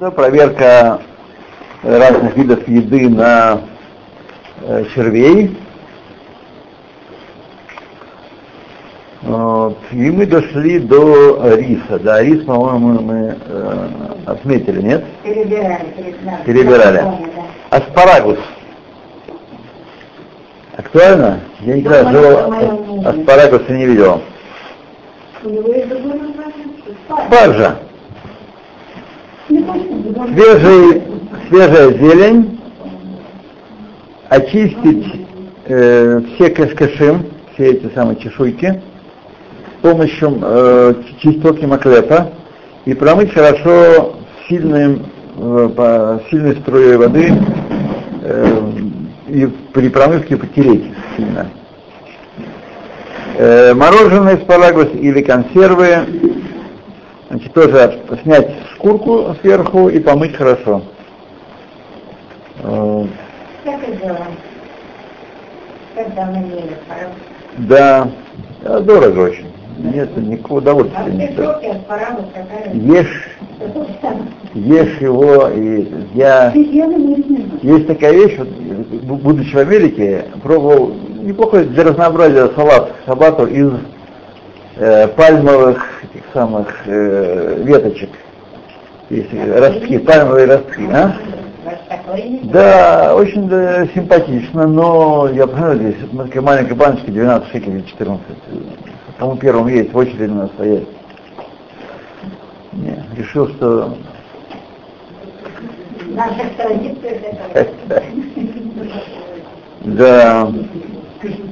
Это проверка разных видов еды на э, червей. Вот. И мы дошли до риса. Да, рис, по-моему, мы э, отметили, нет? Перебирали. Перебирали. Аспарагус. Актуально? Я никогда Да, живого аспарагуса не видел. У него есть другое название. Баржа. Свежий, свежая зелень. Очистить э, все кашкашим, все эти самые чешуйки, с помощью э, чистилки маклепа и промыть хорошо сильным, э, по сильной струей воды э, и при промывке потереть сильно. Э, мороженое спарагус или консервы, значит, тоже снять шкурку сверху и помыть хорошо. Э, Как это? Когда мы пора. Да, дорого очень. Нет никакого А удовольствия не стоит. Ешь, ешь его, и я... Есть такая вещь, вот, бу- будучи в Америке, пробовал неплохой для разнообразия салат сабату из э, пальмовых самых э, веточек. Есть ростки, пальмовые ростки, а? Да, очень да, симпатично, но я понимаю, здесь такая маленькая баночка 12 шекелей 14. Кому первым есть, в очереди надо стоять. Не, решил, что да,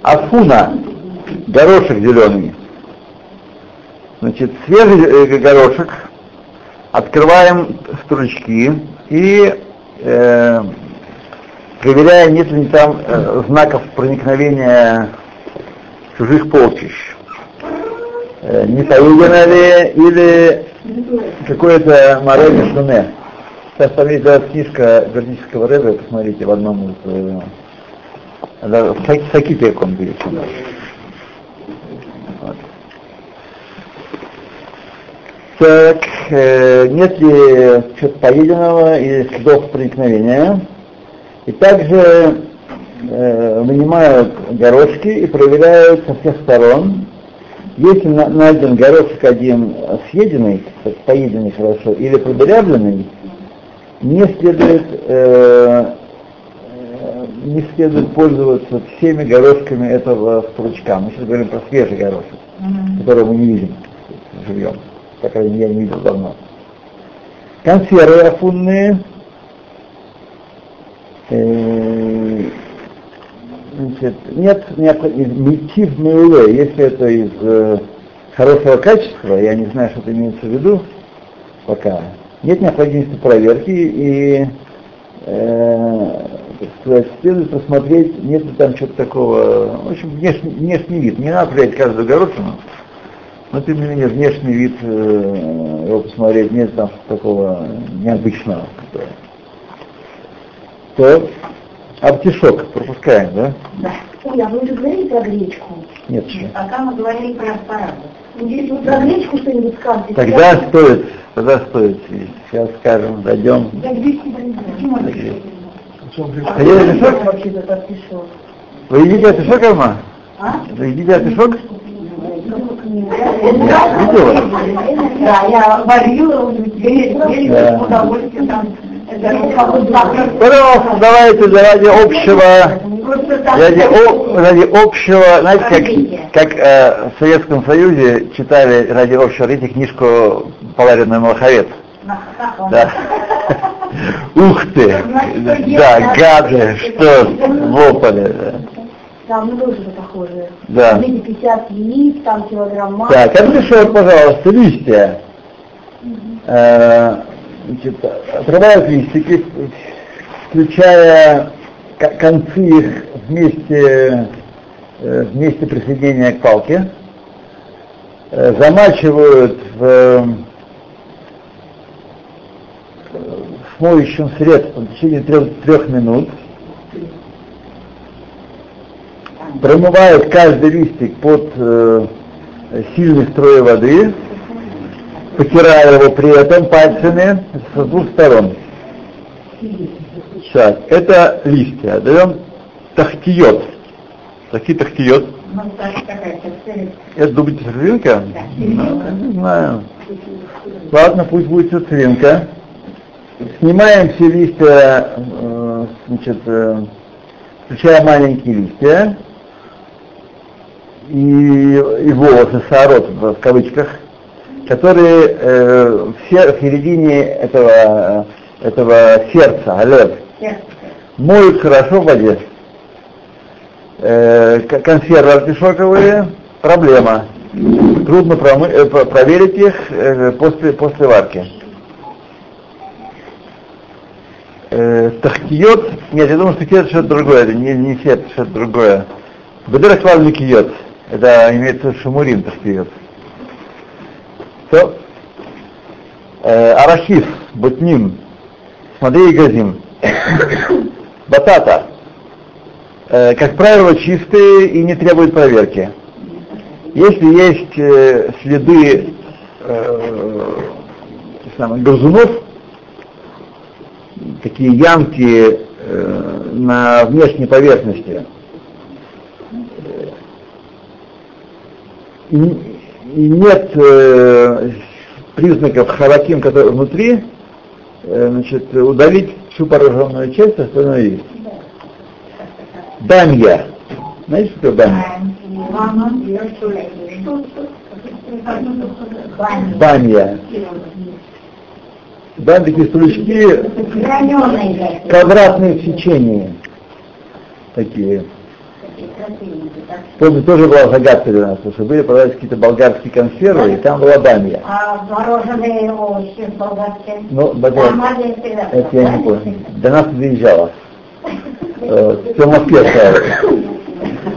афуна, горошек зеленый. Значит, свежий э, горошек, открываем стручки и э, проверяем, нет ли там э, знаков проникновения чужих полчищ. Э, не поедено ли или какое-то мороженое шуне. Сейчас там есть даже книжка Бердического Рэба, посмотрите, в одном из... э, Саките он перечислен. Так, э, нет ли чего-то поеденного или следов проникновения. И также э, вынимают горошки и проверяют со всех сторон. Если на- найден горошек один съеденный, поеденный хорошо, или продырявленный, не следует, э, э, не следует пользоваться всеми горошками этого стручка. Мы сейчас говорим про свежий горошек, который мы не видим живьем. По крайней мере, я не видел давно. Консервы афунные. Э, значит, нет необходимости меуле, если это из э, хорошего качества, я не знаю, что это имеется в виду пока, нет необходимости проверки и э, сказать, следует посмотреть, нет ли там чего-то такого, в общем, внешний, внешний вид. Не надо проверять каждую горошину, но тем не менее внешний вид э, его посмотреть, нет там что-то такого необычного. То артишок пропускаем, да? Да. Ой, а вы уже говорили про гречку? Нет еще. Пока мы говорили про аспарагус. Если вы про гречку что-нибудь скажете, Тогда я- стоит, тогда стоит. Сейчас скажем, дойдем. Я гречку не знаю. Почему. А что артишок? вообще этот артишок? Вы едите артишок, Арма? А? Вы едите артишок? Да, я варю, гречку, Да. с удовольствием там. Пожалуйста, давайте ради общего, ради, о- ради общего, знаете, как, как э, в Советском Союзе читали ради общего развития книжку «Поваренный молоковец». Да. Ух ты! Да, гады, что лопали. да. Там ну, тоже похожие. Да. Видите, 50 яиц, там килограмм масла. Так, разрешил, пожалуйста, листья. Э, значит, отрывают листики, включая концы их вместе, э, вместе присоединения к палке. Э, замачивают в, э, в моющем средством в течение трех, трех минут. Промывают каждый листик под э, сильной струей воды потирая его при этом пальцами с двух сторон. Сейчас, это листья. Даем тахтиот. Такие тахтиот. Это думаете церквинка? Да. Ну, не знаю. Ладно, пусть будет церквинка. Снимаем все листья, э, значит, э, включая маленькие листья и, и волосы, сорот в кавычках, которые э, в, сер- в середине этого, этого сердца, алев, Сердце. моют хорошо в воде. Э, консервы артишоковые, проблема. Трудно промы- э, про- проверить их э, после, после варки. Э, тахтиот, нет, я думаю, что киот что-то другое, это не, не сет, что-то другое. Бедер клал киот, это имеется шамурим тахтиот. Все. Э, арахис, бутним, смотри и газим. Батата. Э, как правило, чистые и не требуют проверки. Если есть э, следы э, те самые, грызунов, такие ямки э, на внешней поверхности, э, и, и нет э, признаков хараким, которые внутри, э, значит, удалить всю пораженную часть, остальное есть. Дамья. Знаете, что такое Баня. Банья. Да, такие стручки квадратные в сечении. Такие. Помню, тоже была загадка для нас, потому что были продавались какие-то болгарские консервы, и там была дамья. А мороженые овощи болгарские? Ну, Да, батя, всегда. это я не помню. До нас не. Э, Все в Москве ставили.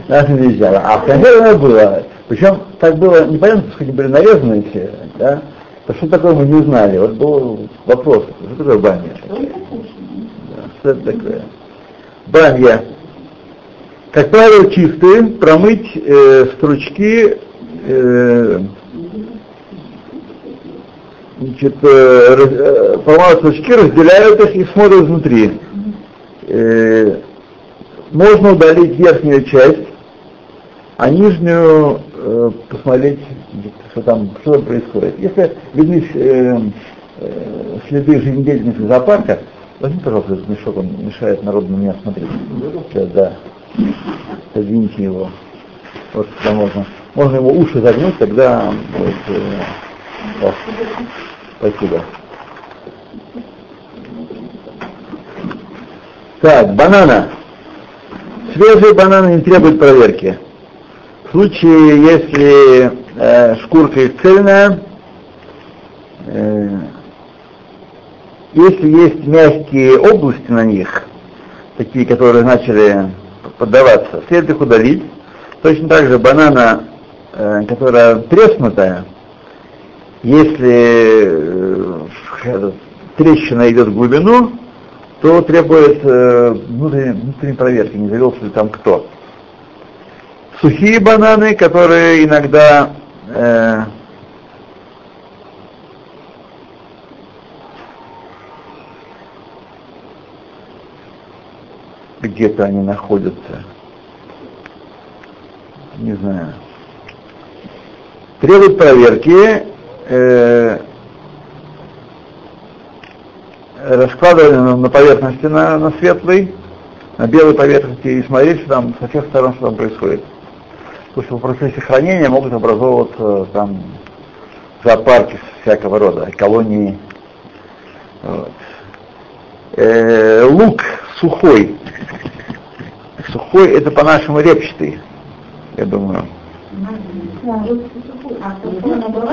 До нас не доезжала. А в консерве было. Причем так было непонятно, что они были нарезаны все, да? То что такое мы не знали. Вот был вопрос, что такое баня? Да, Что это такое? Банья. Как правило, чистые, промыть э, стручки, э, значит, э, раз- э, промывают стручки, разделяют их и смотрят внутри. Э, можно удалить верхнюю часть, а нижнюю э, посмотреть, что там, что там происходит. Если видны э, э, следы жизнедеятельности зоопарка, возьми, пожалуйста, этот мешок, он мешает народу на меня смотреть. Сейчас, да. Подвиньте его. Вот сюда можно. Можно ему уши загнуть, тогда будет... э, о, спасибо. Так, банана. Свежие бананы не требуют проверки. В случае, если э, шкурка цельная, э, если есть мягкие области на них, такие, которые начали поддаваться, следует их удалить. Точно так же банана, э, которая треснутая, если э, трещина идет в глубину, то требует э, внутренней, внутренней проверки, не завелся ли там кто. Сухие бананы, которые иногда где-то они находятся. Не знаю. Требуют проверки. Э, раскладывали на, поверхности на, на светлой, на белой поверхности и смотреть, что там со всех сторон что там происходит. Потому что в процессе хранения могут образовываться там зоопарки всякого рода, колонии. Вот. Э, лук сухой. Сухой это по-нашему репчатый, я думаю.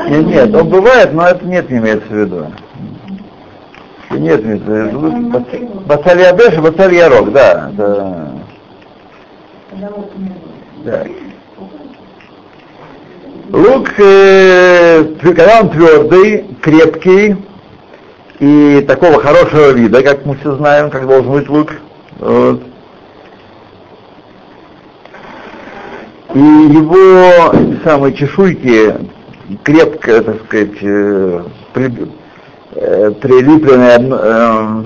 Нет, нет, он бывает, но это нет не имеется в виду. Нет, нет, бацаль ябеш и бацаль ярок, да. да. Лук, э, когда он твердый, крепкий и такого хорошего вида, как мы все знаем, как должен быть лук, вот. и его самые чешуйки крепко, так сказать, э, при, э, прилипленные э,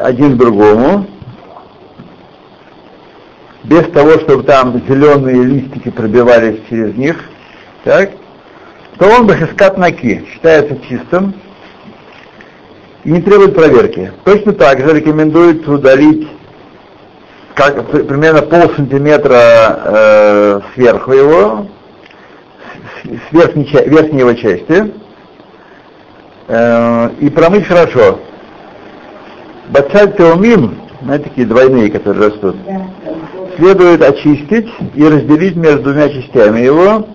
один к другому, без того, чтобы там зеленые листики пробивались через них, так, то он бахискат наки, считается чистым и не требует проверки. Точно так же рекомендуется удалить как, примерно пол сантиметра э, сверху его, с верхней, верхней его части, э, и промыть хорошо. Бацаль теумим, знаете, такие двойные, которые растут, следует очистить и разделить между двумя частями его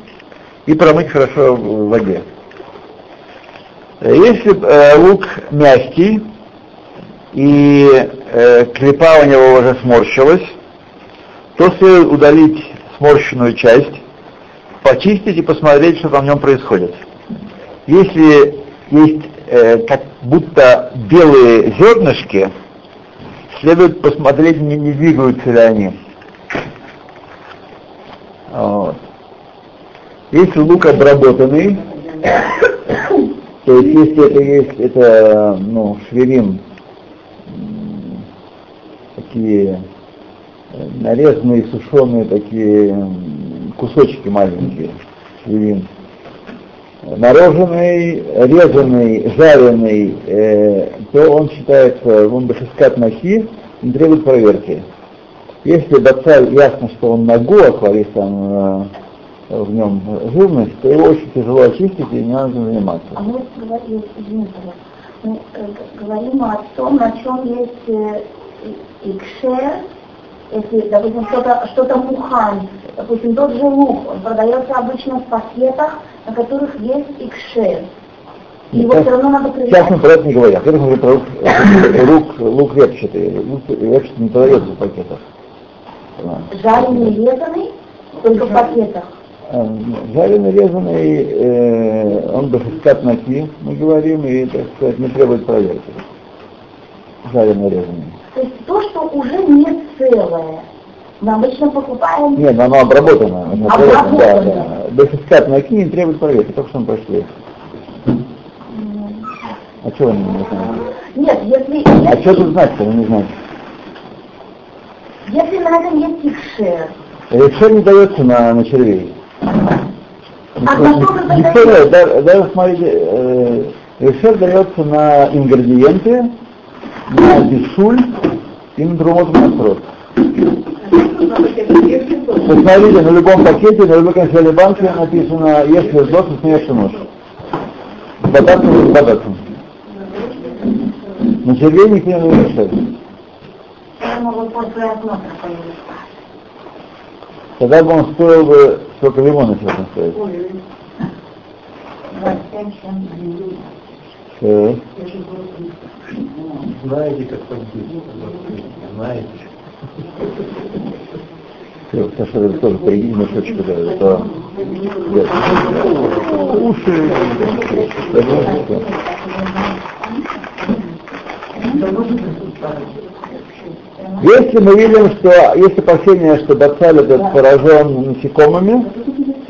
и промыть хорошо в воде. Если э, лук мягкий и э, клепа у него уже сморщилась, то следует удалить сморщенную часть, почистить и посмотреть, что там в нем происходит. Если есть э, как будто белые зернышки, следует посмотреть, не, не двигаются ли они. Вот. Если лук обработанный, то есть если это есть, это, ну, шверим, такие э, нарезанные, сушеные такие кусочки маленькие, шверим, мороженый, резанный, жареный, э, то он считается, он башискат нахи, не требует проверки. Если бацаль ясно, что он на гуах, есть там в нем живность, то его очень тяжело очистить и не надо заниматься. А мы говорим, извините, мы э, говорим о том, на чем есть э, икшер, если, допустим, что-то что, -то, мухань, допустим, тот же лук, он продается обычно в пакетах, на которых есть икшер. И его все равно надо проверять. Сейчас мы про это не говорим. Во-первых, мы про лук, лук, лук репчатый. Лук репчатый не продается в пакетах. Жареный, резанный, только в пакетах. А, жареный, резанный, э, он бахискат наки, мы говорим, и, так сказать, не требует проверки. Жареный, резанный. То есть то, что уже не целое, мы обычно покупаем... Нет, но оно обработано. Обработано. Да, да. Бахискат наки не требует проверки, только что мы прошли. А что вы не знаете? Нет, если... А если... что тут знать-то, вы не знаете? Если на этом есть икшер, Икшер не дается на, на червей. А Никто не дает. Даже, смотрите, э, икшер дается на ингредиенты, на бишуль и на трумот масрот. Посмотрите, на любом пакете, на любой консервной банке написано «Если сдох, смеешься нож». Бадатом или бадатом. На червей никто не разрешает. я могу после осмотра появиться. Тогда бы он стоил бы, сколько лимона сейчас он стоит. 27 чем. Э, Знаете, как пойти? Знаете. всё, Саша, это тоже приди мешочек, да, это... Уши. Да, что. Если мы видим, что есть опасение, что бацаль этот поражен насекомыми,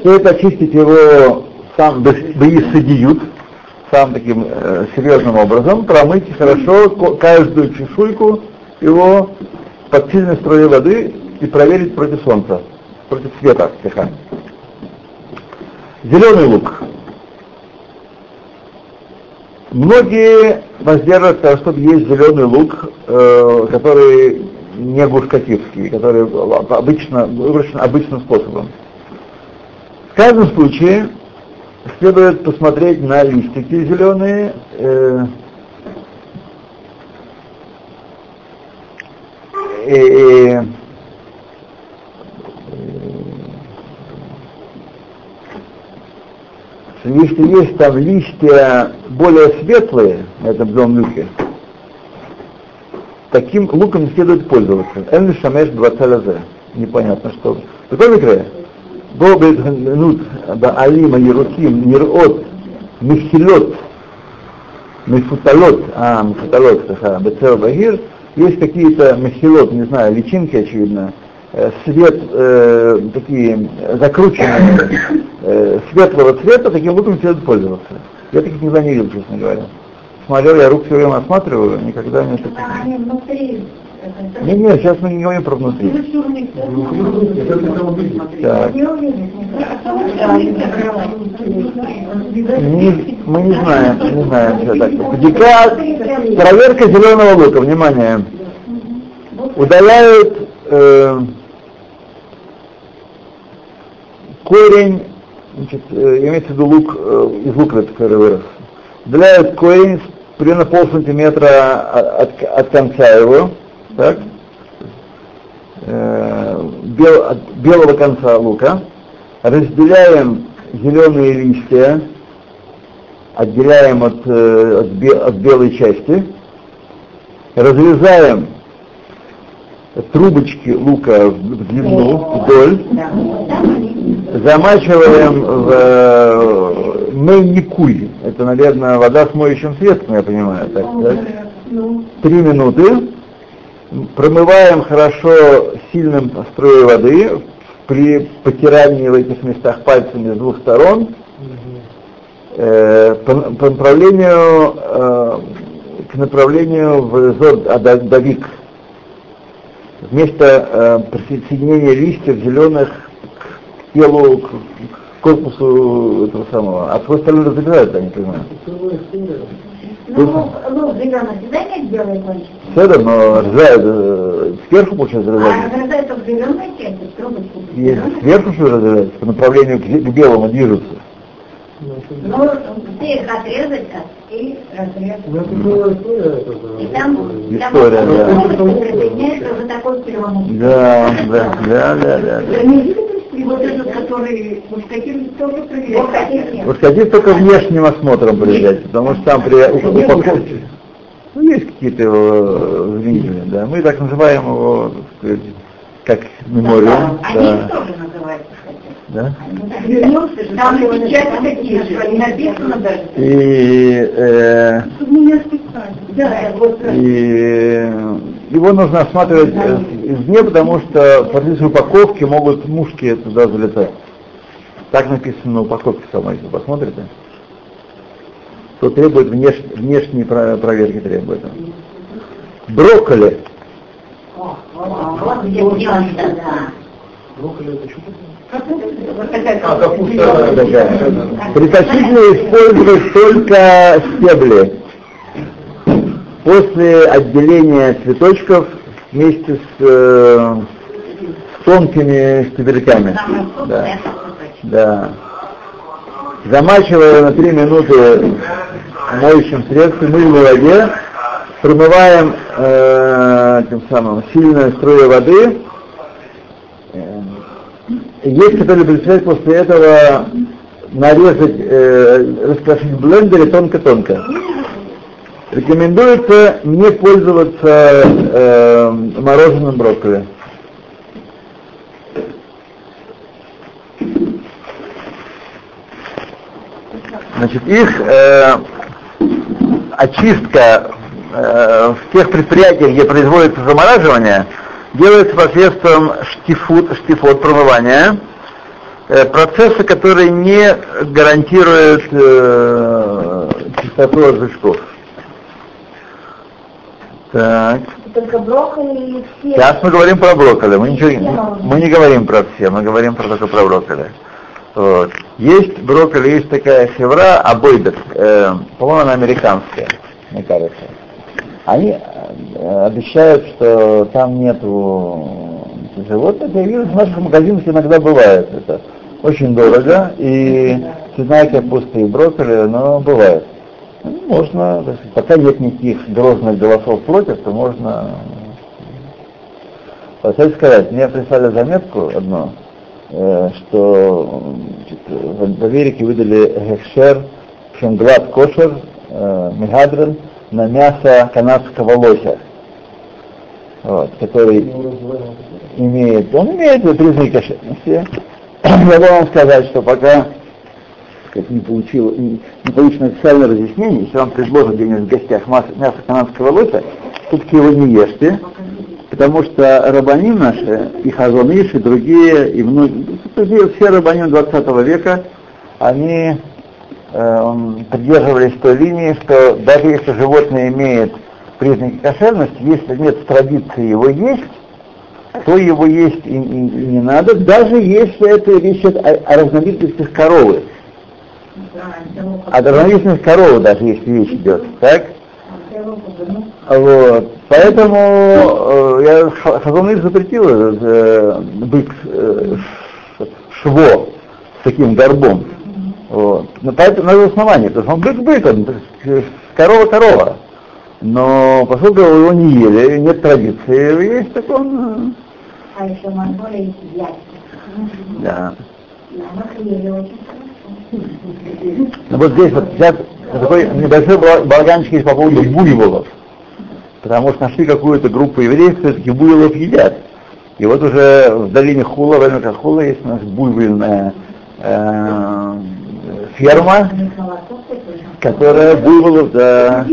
то это очистить его сам бейсадиют, сам таким э, серьезным образом, промыть хорошо каждую чешуйку его под сильной струей воды и проверить против солнца, против света стиха. Зеленый лук. Многие воздерживаются, чтобы есть зеленый лук, э, который не гушкативский, который обычно, выращен обычным способом. В каждом случае следует посмотреть на листики зеленые, э, э, если есть там листья более светлые на этом зеленом луке, таким луком следует пользоваться. Эн шамеш двацалязе. Непонятно что. Такой микре? Бобет нут алима еруким нирот михилот мифуталот, а, мифуталот, бецел багир, есть какие-то михилот, не знаю, личинки, очевидно, э, свет, э, такие закрученные, э, светлого цвета, таким луком следует пользоваться. Я таких никогда не видел, честно говоря. Смотрел, я рук все время осматриваю, никогда не таких. Они внутри. Не, не, сейчас мы не говорим про внутри. Так. Не увидишь, Не- мы не знаем, не знаем, что так. Бдика, проверка зеленого лука, внимание. Удаляют э, корень, значит, э, имеется в виду лук, э, из лука, который вырос. Удаляют корень примерно пол сантиметра от, от конца его, так, э, бел- от белого конца лука, разделяем зеленые листья, отделяем от, от, бе- от белой части, разрезаем трубочки лука в длину, вдоль, замачиваем в э, мейникуль, это, наверное, вода с моющим средством, я понимаю, так сказать, три минуты, промываем хорошо сильным струей воды, при потирании в этих местах пальцами с двух сторон, э, по, по направлению э, к направлению в зод Ада- Давик. Вместо э, присоединения листьев зеленых телу, к, к корпусу этого самого. А твой стороны разрезают, я не понимаю. Ну, ну, зеленый всегда нет белой кончики. Все но разрезают, э, сверху получается А разрезают. только зеленые части, трубочки. И зеленые. сверху что разрезают, по направлению к, к белому движутся. Ну, все их отрезать а, и разрезать. Ну, это была история, это, да. И там, История, там да. уже такой зеленый. Да, да, да, да, да. Да. и вот этот, который мускатин, тоже проверяет. Хотите только внешним осмотром проверять, потому что там при упаковке ну, есть какие-то его винили, да. Мы так называем его, так сказать, как мемориум. Они Да. тоже называются, кстати. Да. Вернемся же, там печати такие же, они написано даже. И, э, вот. и его нужно осматривать э, извне, потому что по упаковке могут мушки туда залетать. Так написано на упаковке самой, если посмотрите. То требует внеш, внешней про- проверки требует. Брокколи. Брокколи это что А, капуста, Такая. Использовать только стебли. После отделения цветочков вместе с, э, с тонкими стебельками. Да. Да. Замачивая на 3 минуты в моющем средстве, мыльной воде, промываем э, тем самым сильной струей воды. Есть, которые предпочитают после этого нарезать, э, раскрошить в блендере тонко-тонко. Рекомендуется не пользоваться э, мороженым брокколи. Значит, их э, очистка э, в тех предприятиях, где производится замораживание, делается посредством штифут, штифот промывания, э, процесса, который не гарантирует э, чистоту от жучков. Так. Только брокколи и все. Сейчас мы говорим про брокколи. Мы, ничего, не- мы не говорим про все, мы говорим про только про брокколи. Вот. Есть брокколи, есть такая февра, абойдер, э, по-моему, она американская, мне кажется. Они э, обещают, что там нету животных. Я вижу, в наших магазинах иногда бывает это. Очень дорого, и цветная капуста и брокколи, но бывает. Можно, пока нет никаких грозных голосов против, то можно... Хотел сказать, мне прислали заметку одну, э, что в Америке выдали гекшер, шенглад кошер, э, на мясо канадского лося, вот, который имеет, он имеет признаки кошерности. Я должен сказать, что пока сказать, не получил, не, получено официальное разъяснение, если вам предложат где-нибудь в гостях мясо, канадского лося, все-таки его не ешьте, Потому что рабаним наши, и Хазониш, и другие, и многие, все рабаним 20 века, они э, придерживались той линии, что даже если животное имеет признаки кошерности, если нет традиции его есть, то его есть и, и, и не надо, даже если это речь идет о, о разновидностях коровы. О разновидностях коровы даже если речь идет, так? Вот. Поэтому э, я Хазуныш запретил э, быть э, шво с таким горбом. Вот. Но поэтому на основании, потому что он бык-бык, он корова-корова. Но поскольку его не ели, нет традиции, есть так он... А еще Монголия едят. Да. Ну вот здесь вот сейчас такой небольшой балаганчик есть по поводу буйволов. Потому что нашли какую-то группу евреев, все-таки буйволов едят. И вот уже в долине Хула, в районе Хула есть у нас буйвольная э, ферма, которая буйволов, да.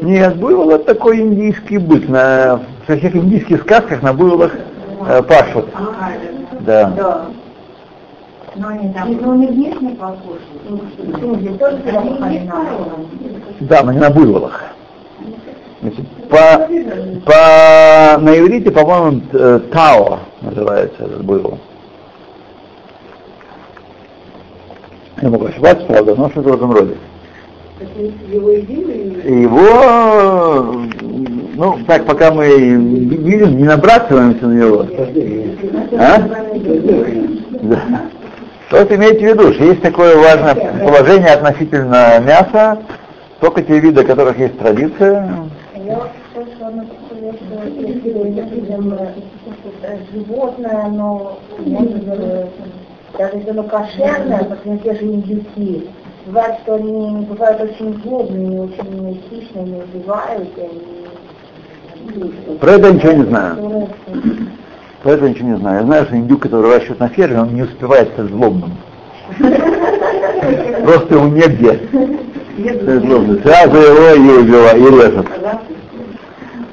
Нет, буйвол это такой индийский бык. На, во всех индийских сказках на буйволах э, пашут. Да. Да, но не на буйволах. Значит, по, по, на иврите, по-моему, э, Тао называется этот буйвол. Я могу ошибаться, правда, но что-то в этом роде. Его, ну, так, пока мы видим, не набрасываемся на него. А? Да. Вот имейте в виду, что есть такое важное положение относительно мяса, только те виды, у которых есть традиция. Животное, но даже если оно кошерное, например, те же индюки, бывает, что они бывают очень злобными, очень хищными, убивают, и они... Про это ничего не знаю. Про это ничего не знаю. Я знаю, что индюк, который выращивает на ферме, он не успевает стать злобным. Просто ему негде. Сразу его и убивают, и режут.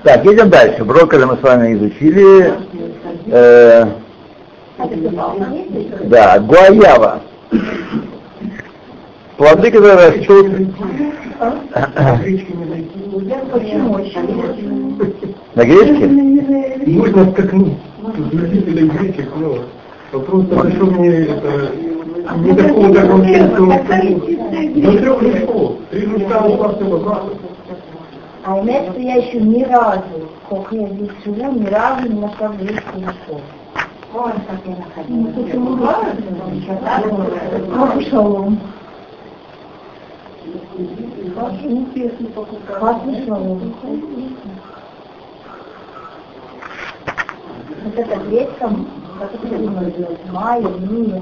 Так, едем дальше. Брокколи мы с вами изучили. Да, гуаява. Плоды, которые растут... На гречке? Можно скакнуть. Любителей гречек много. Вопрос только, что мне это... Не такого, как он До трех листов. Три листа упал все А у меня я еще ни разу, сколько я здесь живу, ни разу не нашла гречку школу. Ой, как я находила. Шалом. Вот это гречком, как это называется, майя, мия.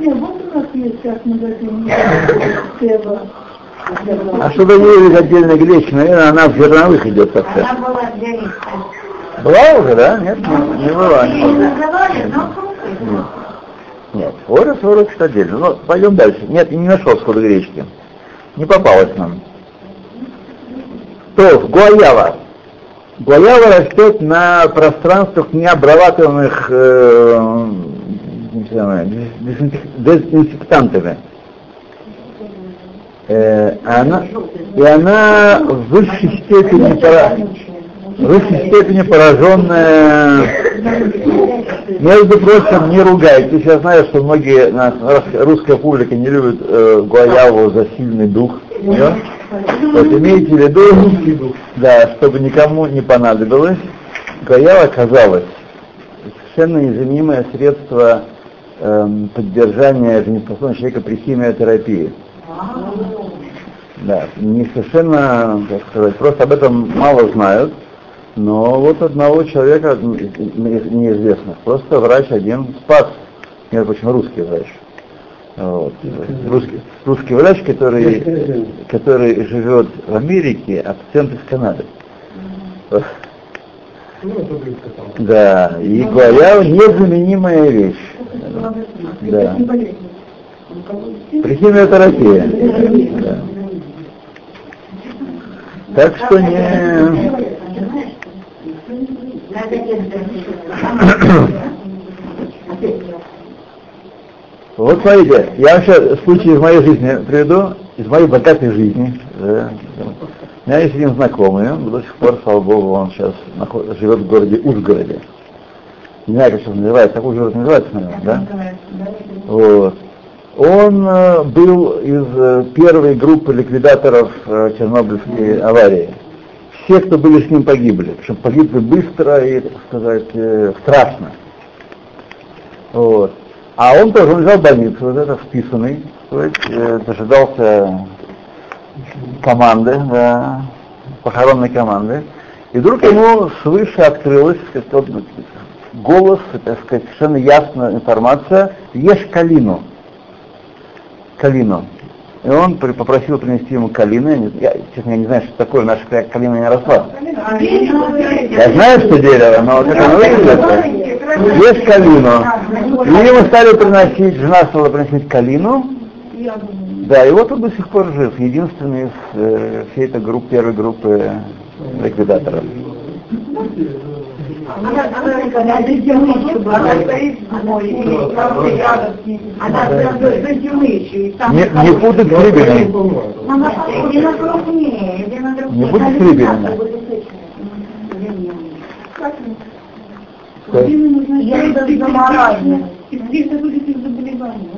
Нет, вот у нас есть сейчас магазин Тева. А чтобы не отдельно гречка, наверное, она в зерновых идет. Она была гречка. Была уже, да? Нет, не, не была. Нет. Нет, орес, орес отдельно. Ну, пойдем дальше. Нет, не нашел сходу гречки. Не попалось нам. То, гуаява. Гуаява растет на пространствах необрабатываемых э, дезинфектантами. Э, она, и она в высшей степени в высшей степени пораженная. Между прочим, не ругайтесь. Я знаю, что многие, русская публика не любит э, Гуаяву за сильный дух. Да? Вот имейте в виду, да, чтобы никому не понадобилось, Гуаява оказалась совершенно незаменимое средство эм, поддержания жизнеспособности человека при химиотерапии. Да, не совершенно, как сказать, просто об этом мало знают. Но вот одного человека неизвестных, просто врач один спас, между прочим, русский врач. Вот. Русский, русский врач, который, который живет в Америке, а пациент из Канады. Да, и говоря, незаменимая вещь. Да. При химиотерапии. Да. Так что не... Вот смотрите, я сейчас случай из моей жизни приведу, из моей богатой жизни. Да. У меня есть один знакомый, он до сих пор, слава богу, он сейчас наход- живет в городе Ужгороде. Не знаю, как сейчас называется, такой город называется, наверное, да? Вот. Он э, был из э, первой группы ликвидаторов э, Чернобыльской аварии. Все, кто были с ним, погибли. Причем погибли быстро и, так сказать, э, страшно. Вот. А он тоже он лежал в больнице, вот это вписанный, то есть, э, дожидался команды, да, похоронной команды. И вдруг ему свыше открылась, так сказать, вот, голос, так сказать, совершенно ясная информация, ешь калину. Калину. И он попросил принести ему калины. Я, честно, я не знаю, что такое, наша калина не росла. Я знаю, что дерево, но вот как оно выглядит. Ешь калину. И ему стали приносить, жена стала приносить калину. Да, и вот он до сих пор жив, единственный из э, всей этой группы, первой группы ликвидаторов. Она Не, путать с надо Не будет с будет их заболевание.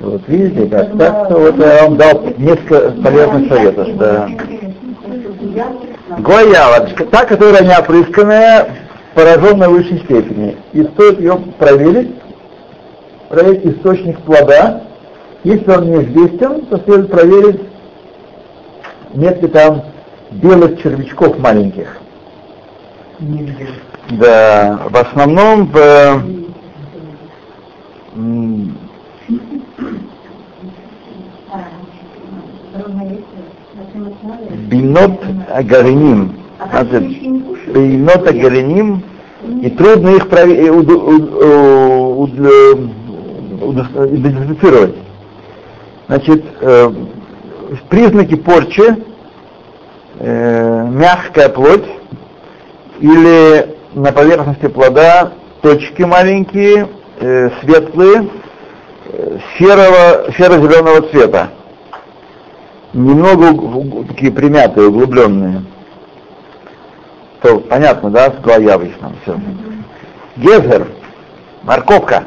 Вот видите, как так что вот я вам дал несколько полезных советов. Да. Гоя, вот, та, которая не опрысканная, пораженная в высшей степени. И стоит ее проверить, проверить источник плода. Если он неизвестен, то следует проверить, нет ли там белых червячков маленьких. Да, в основном в м, бинот агариним. Значит, бинот агариним, и трудно их э, э, э, идентифицировать. Значит, э, признаки порчи, э, мягкая плоть, или на поверхности плода точки маленькие, э, светлые, серого, серо-зеленого цвета. Немного такие примятые, углубленные. То понятно, да, с обычно все. Гезер, морковка.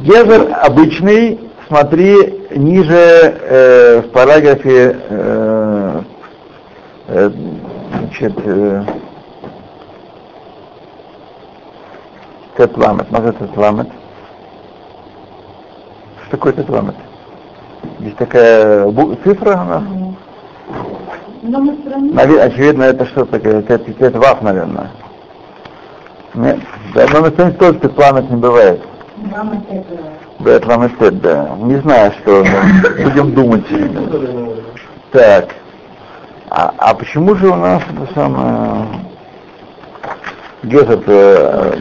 Гезер обычный, смотри, ниже э, в параграфе э, э, значит, э, тетламет, может тетламет. Что такое тетламет? Здесь такая цифра у нас. Но мы стране. Наве- очевидно, это что такое? Это, это, это ваф, наверное. Нет, да, но на странице тоже тетламет не бывает. Да, тетламет, да. Не знаю, что, будем думать. Так. А, а почему же у нас это самое где-то э,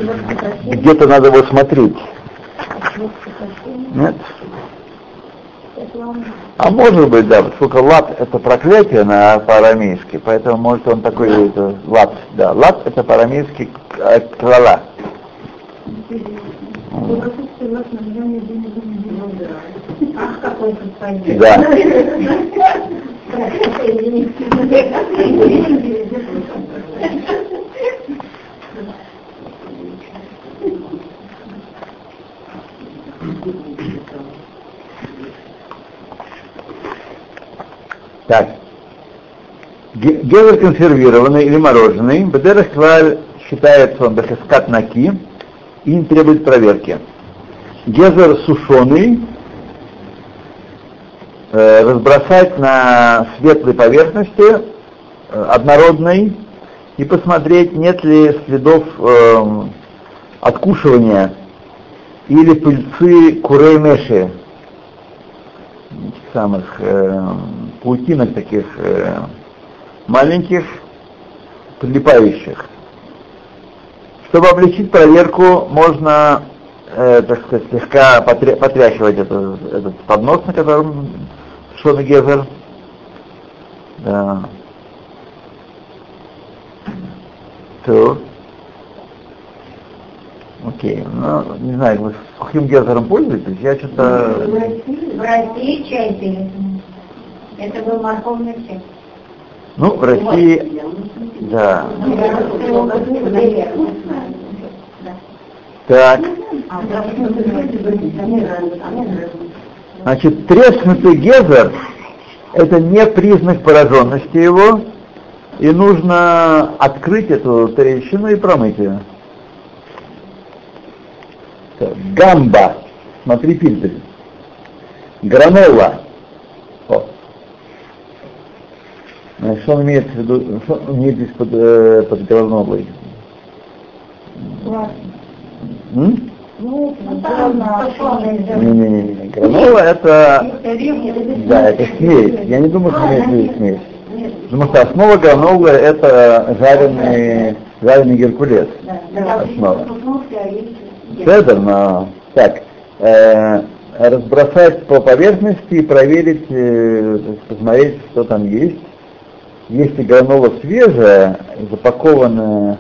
где-то надо его смотреть? Нет? А может быть, да, поскольку лат это проклятие на по-арамейски, поэтому может он такой это, лат, да, лат это по-арамейски клала. Ах, какой господин. Так. Ге- Гевер консервированный или мороженый, бедерах клаль считается он бехескат наки и не требует проверки. Гезер сушеный, э, разбросать на светлой поверхности, э, однородной, и посмотреть, нет ли следов эм, откушивания или пыльцы курей меши, самых э, паутинок таких э, маленьких, прилипающих. Чтобы облегчить проверку, можно, э, так сказать, слегка потря- потряхивать этот, этот поднос, на котором сушеный гезер. Да. То. Окей, ну, не знаю, вы сухим гезером пользуетесь? Я что-то... В России, в России чай пили. Это был морковный чай. Ну, в России, да. Так, значит, треснутый гезер – это не признак пораженности его, и нужно открыть эту трещину и промыть ее. Так, Гамба, смотри фильтр. Гранола. О. Значит, Что он имеет в виду, что он имеет здесь под, э, под гранолой? М? Ну, Не-не-не, гранола это, да, это смесь. Я не думаю, что имеет в виду смесь. Потому что основа гранолы это жареный, жареный геркулес. Основа. Федор, но так, э, разбросать по поверхности и проверить, э, посмотреть, что там есть. Если гранола свежая, запакованная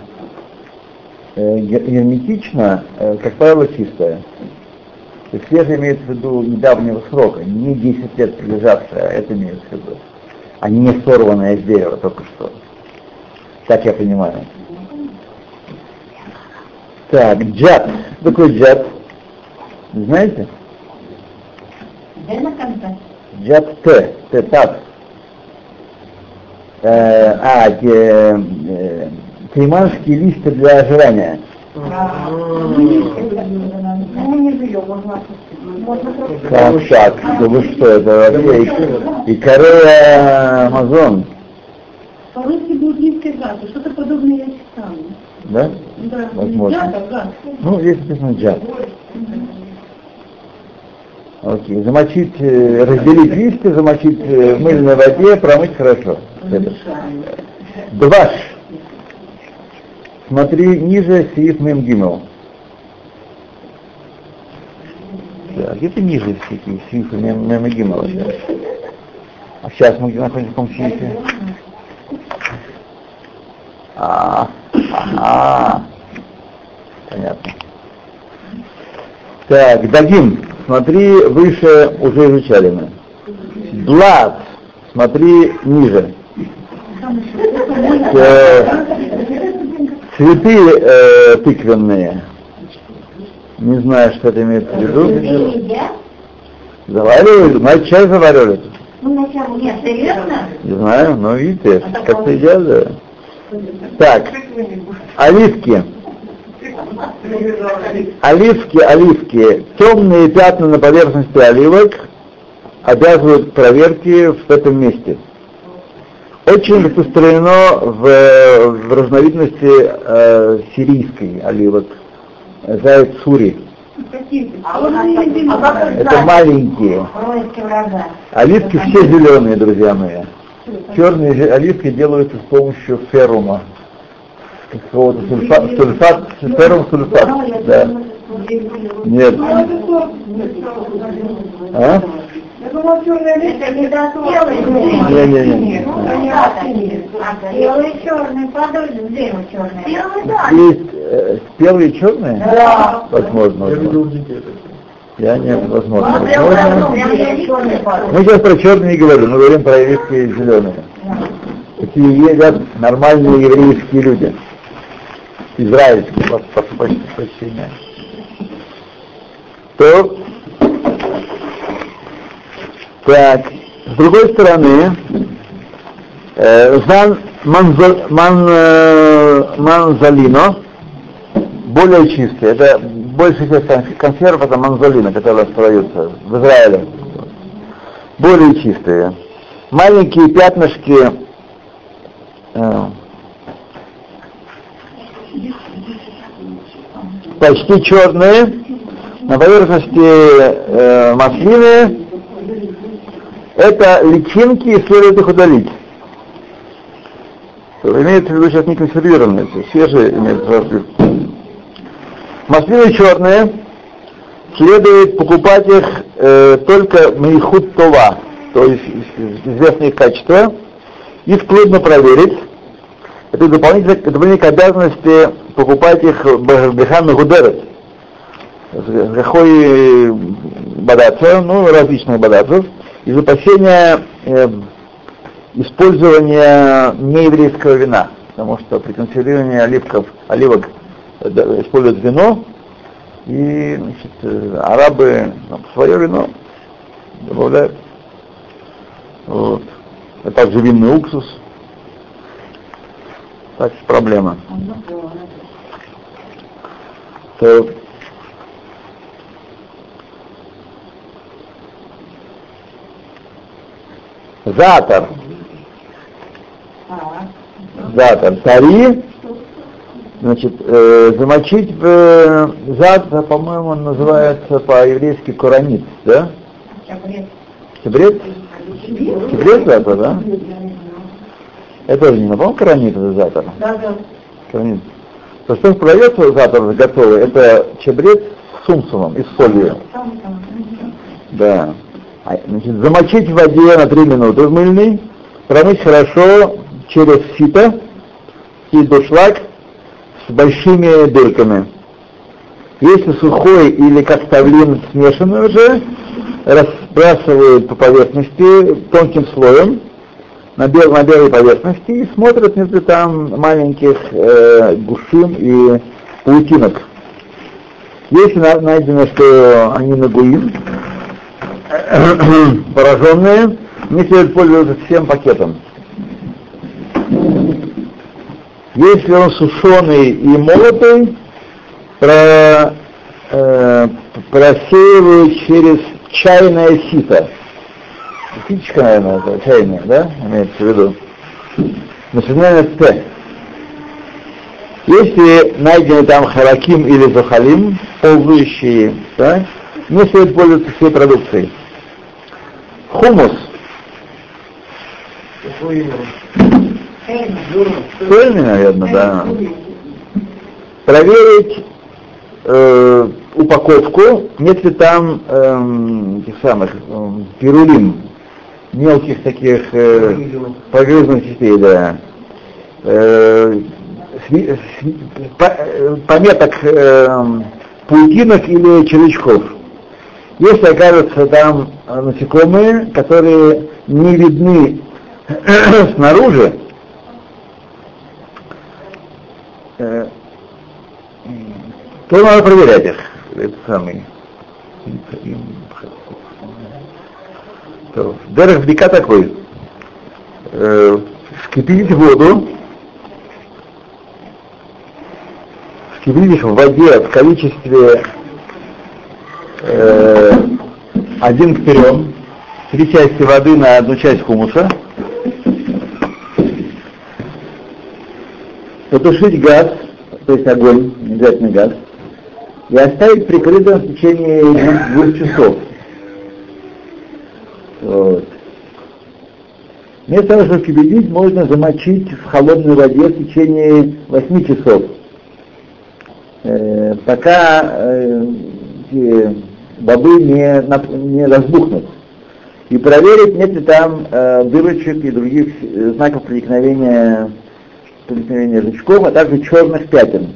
э, гер- герметично, э, как правило, чистая. То есть свежая имеется в виду недавнего срока, не 10 лет пролежавшая, а это имеется в виду. А не сорванная с дерева только что. Так я понимаю. Так, джат. Что такое джат? Знаете? Джат Т. Т. Тат. Э, а, те, э, тайманские листья для ожирания. Так? Да вы что, это вообще и, и Корея Амазон, По-русски буддийской гасы, что-то подобное я читала. да? Да, Возможно. гас. Ну, здесь написано джат. Окей, замочить, э, разделить листья, замочить э, в мыльной воде, промыть хорошо. Это. Дваш. Смотри ниже, сиит мем гимел. Так, где-то ниже сиит мем мем гимел сейчас. А сейчас мы где находимся в каком сиите? А, ага. Понятно. Так, дадим. Смотри, выше уже изучали мы. Блад. Смотри ниже. Цветы э, тыквенные. Не знаю, что это имеет в виду. едят? Заваривали, значит, чай заваривали. Ну, нет, серьезно? Не знаю, но видите, как-то едят, да. Так, оливки. Оливки, оливки. Темные пятна на поверхности оливок обязывают к проверке в этом месте. Очень распространено в, в разновидности э, сирийской оливок. Заяц сури. А вот Это маленькие. Оливки все зеленые, друзья мои. Черные оливки делаются с помощью ферума. Какого-то сульфат, сульфат, ферум сульфат. Да. Нет. А? Я думала, черная лист, это не Не-не-не. Белый, черный, подольше, белый, черный. Белый, да. Есть э, спелые черные? Да. Возможно. Я видел возможно. Я не, возможно. Возможно. черный. Мы сейчас про черные не говорим, мы говорим про оливки зеленые. Такие едят нормальные еврейские люди. Израильские, по- по- почти, почти нет. То, так, с другой стороны, Жан Манзо- Ман, э, более чистый. Это больше всех кон- консерв, это манзолина, которые продаются в Израиле. Более чистые. Маленькие пятнышки э, почти черные, на поверхности э, маслины, это личинки, и следует их удалить. Имеется в виду сейчас не консервированные, свежие имеется в виду. Маслины черные, следует покупать их э, только мейхут това, то есть из- из- известные качества, их трудно проверить. это дополнительные, дополнительные обязанности покупать их Бехан Гудерет. Какой бадацев, ну, различных бадацев, из опасения э, использования нееврейского вина, потому что при консервировании оливков, оливок э, используют вино, и значит, э, арабы там, свое вино добавляют. Вот. А также винный уксус. Так проблема. То Затор. Затор. Тари. Значит, э, замочить в э, затор, по-моему, он называется по-еврейски куранит, да? Чебрец. Чебрец затор, да? Это тоже не по-моему, коронит это затор. Да, да. Коронит. То, что продается затор готовый, это чебрец с сумсумом и с солью. Да. А, значит, замочить в воде на 3 минуты в мыльный, промыть хорошо через сито и душлаг с большими дырками. Если сухой или как ставлин смешанный уже, разбрасывают по поверхности тонким слоем на, бел, на белой поверхности и смотрят между там маленьких э, гушин и паутинок. Если найдено, что они нагуим, пораженные, не следует пользоваться всем пакетом. Если он сушеный и молотый, про, э, просеивают через чайное сито. Ситечка, наверное, это чайная, да, имеется в виду. Начиная с Т. Если найдены там хараким или захалим, ползающие, да, не следует пользоваться всей продукцией. Хумус. Цельный, наверное, да. Проверить э, упаковку, нет ли там э, тех самых э, пирулин, мелких таких э, погрызных частей, да. Э, сви, сви, по, э, пометок э, паутинок или червячков. Если окажутся там насекомые, которые не видны снаружи, э, то надо проверять их. Это самый. Дерех бдика такой. Э, вскипятить воду, вскипятить их в воде в количестве э, один к трем, три части воды на одну часть хумуса, потушить газ, то есть огонь, обязательно газ, и оставить прикрытым в течение двух часов. Вот. Вместо того, чтобы кипятить, можно замочить в холодной воде в течение 8 часов. Э, пока э, бобы не, не разбухнут. И проверить, нет ли там э, дырочек и других э, знаков проникновения, проникновения жучков, а также черных пятен.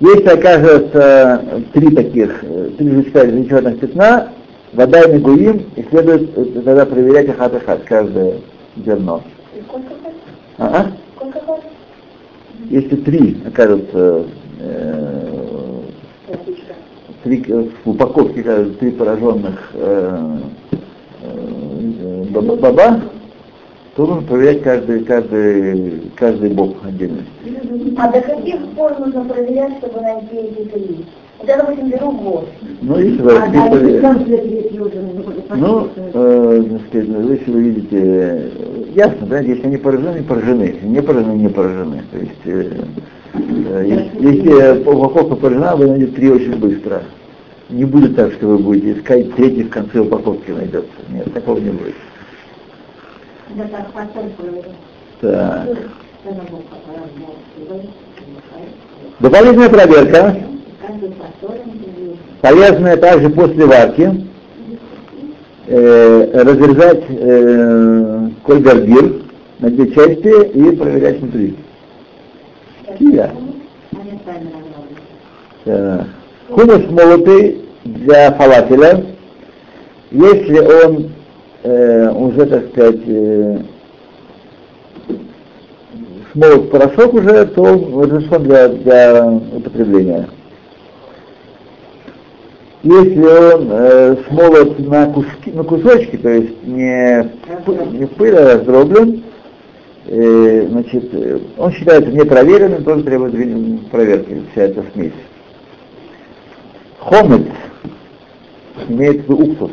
Если окажется три таких, э, три жучка или черных пятна, вода и мегуим, и следует э, тогда проверять их от ахат, каждое зерно. А? Если три окажутся э, три, в упаковке три пораженных э, э, баба, то нужно проверять каждый, каждый, каждый бок отдельно. А до каких пор нужно проверять, чтобы найти эти три? Вот я, допустим, беру год. Ну, если вы А уже, ну, э, так сказать, ну, если вы видите, э, ясно, да, если они поражены, поражены, если не поражены, не поражены. То есть, э, э, если, если упаковка поражена, вы найдете три очень быстро. Не будет так, что вы будете искать третий в конце упаковки найдется. Нет, такого не будет. Да так, поставь проверить. Так. Это на бок, а разбор. Дополнительная проверка, полезная также после варки, э, разрезать э, коль гаргир на две части и проверять внутри. Кия. Хумус молотый для фалафеля, если он э, уже, так сказать, э, смолот порошок уже, то разрешен для, для употребления. Если он э, смолот на, куски, на кусочки, то есть не, не пыль, а раздроблен, э, значит, э, он считается непроверенным, тоже требует проверки, вся эта смесь. Хомец имеет в уксус.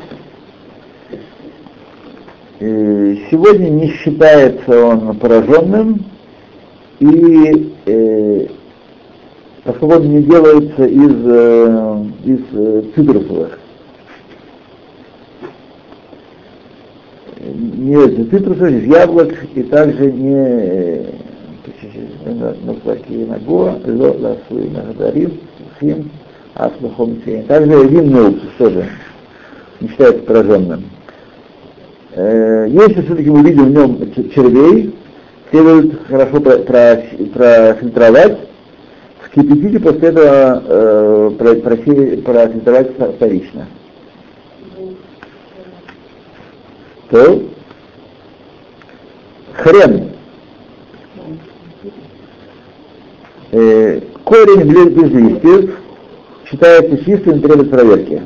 Э, сегодня не считается он пораженным, и э, поскольку он не делается из, э, из э, цитрусовых. Не из цитрусовых, из яблок, и также не на плаке на го, ло ласуи нагадарим, хим, аслухом Также винный уксус тоже не считается пораженным. Если все-таки мы видим в нем червей, следует хорошо профильтровать, вскипятить и после этого э, профильтровать вторично. То хрен. Э, корень без, листьев считается чистым требует проверки.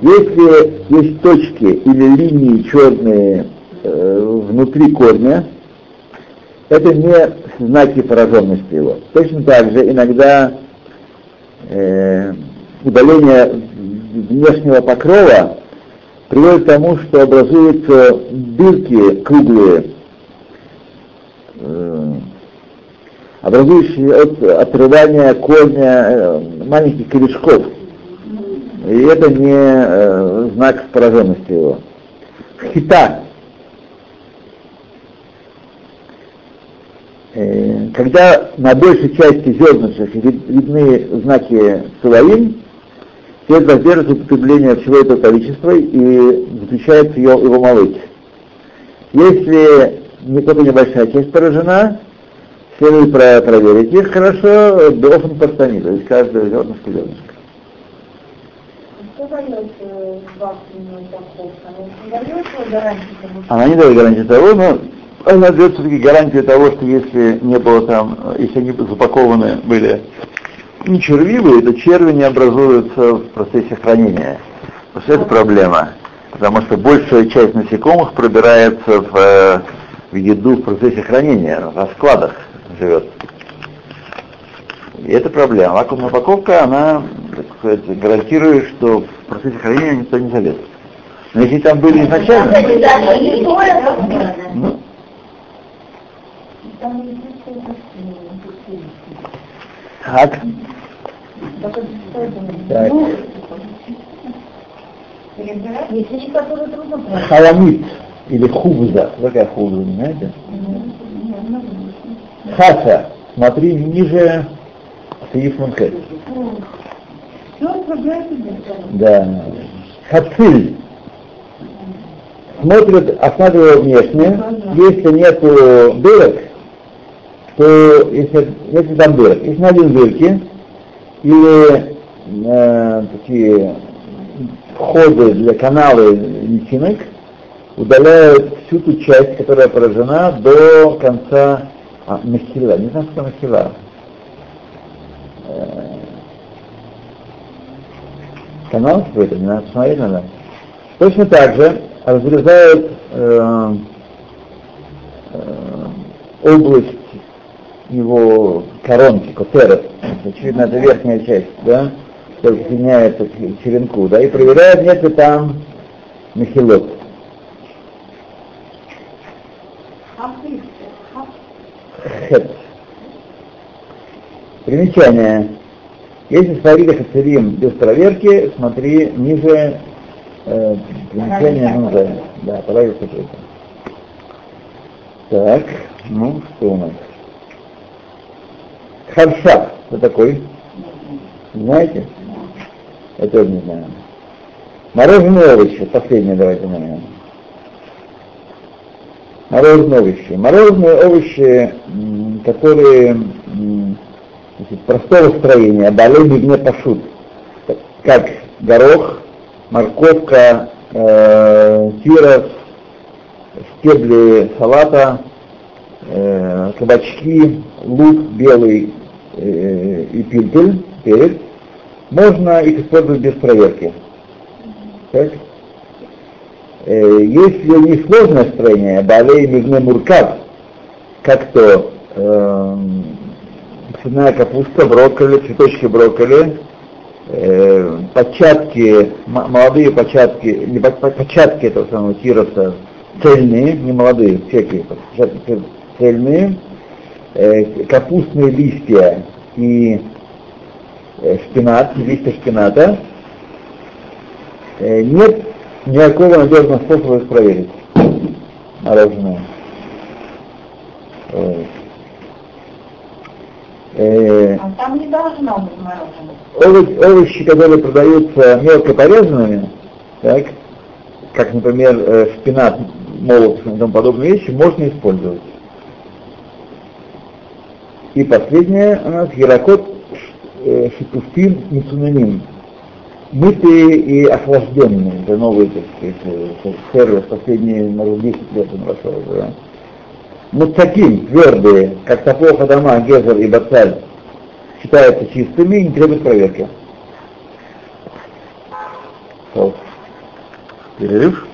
Если есть точки или линии черные э, внутри корня, это не знаки пораженности его. Точно так же иногда э, удаление внешнего покрова приводит к тому, что образуются дырки круглые, э, образующие от отрывания корня э, маленьких корешков. И это не э, знак пораженности его. Хита Э, когда на большей части зернышек видны знаки Сулаим, следует воздерживаться употребления всего этого количества и запрещается его, его молоть. Если не только небольшая часть поражена, следует проверить их хорошо, должен постани, то есть каждое зернышко зернышко. Она не дает гарантии того, но она дает все-таки гарантию того, что если не было там, если они запакованы были не червивые, то черви не образуются в процессе хранения. Потому что это проблема. Потому что большая часть насекомых пробирается в, э, в еду в процессе хранения, в складах живет. И это проблема. Вакуумная упаковка, она сказать, гарантирует, что в процессе хранения никто не залез. Но если там были изначально... Ну, как? Так. Халамит или хубза. Какая хубза, знаете? Хаса. Смотри ниже Саиф Мунхет. Да. Хациль. Смотрят, осматривают внешне. Если нету дырок, то если, если там дырок, если найдем дырки или э, такие входы для канала личинок, удаляют всю ту часть, которая поражена, до конца а, махила. Не знаю, что махила. Э, канал какой-то, не надо посмотреть надо. Точно так же разрезают э, э, область его коронки, котерет, очевидно, это верхняя часть, да, только соединяется к черенку, да, и проверяет, нет ли там мехилот. Хет. Примечание. Если смотрели хацерим без проверки, смотри ниже э, примечание нужно. Да, параграф какой-то. Так, ну что у нас? Харшак, кто такой? Знаете? Я тоже не знаю. Мороженые овощи, последнее давайте наверное. Мороженые овощи. Мороженые овощи, которые значит, простого строения, балей мигне пашут, как горох, морковка, э, тирос, стебли салата, э, кабачки, лук белый э, и пильпель, перец, можно их использовать без проверки. Так? Э, если не сложное строение, балей мигне муркав, как то э, цветная капуста, брокколи, цветочки брокколи, э, початки, молодые початки, не по- по- початки этого самого тироса, цельные, не молодые, всякие початки цельные, э, капустные листья и э, шпинат, листья шпината, э, нет никакого надежного способа их проверить мороженое. Вот. Э, А там не должно быть мороженого. овощи, овощи, которые продаются мелко порезанными, так, как, например, э, шпинат, молот и тому подобные вещи, можно использовать. И последнее у нас ярокот э, шитуфин мицунаним. Мытые и охлажденные. Это новый, так сказать, э, сервис, последние, может, 10 лет он вошел. Да. Муцаким, твердые, как топор дома, гезер и бацаль, считаются чистыми и не требуют проверки. Перерыв.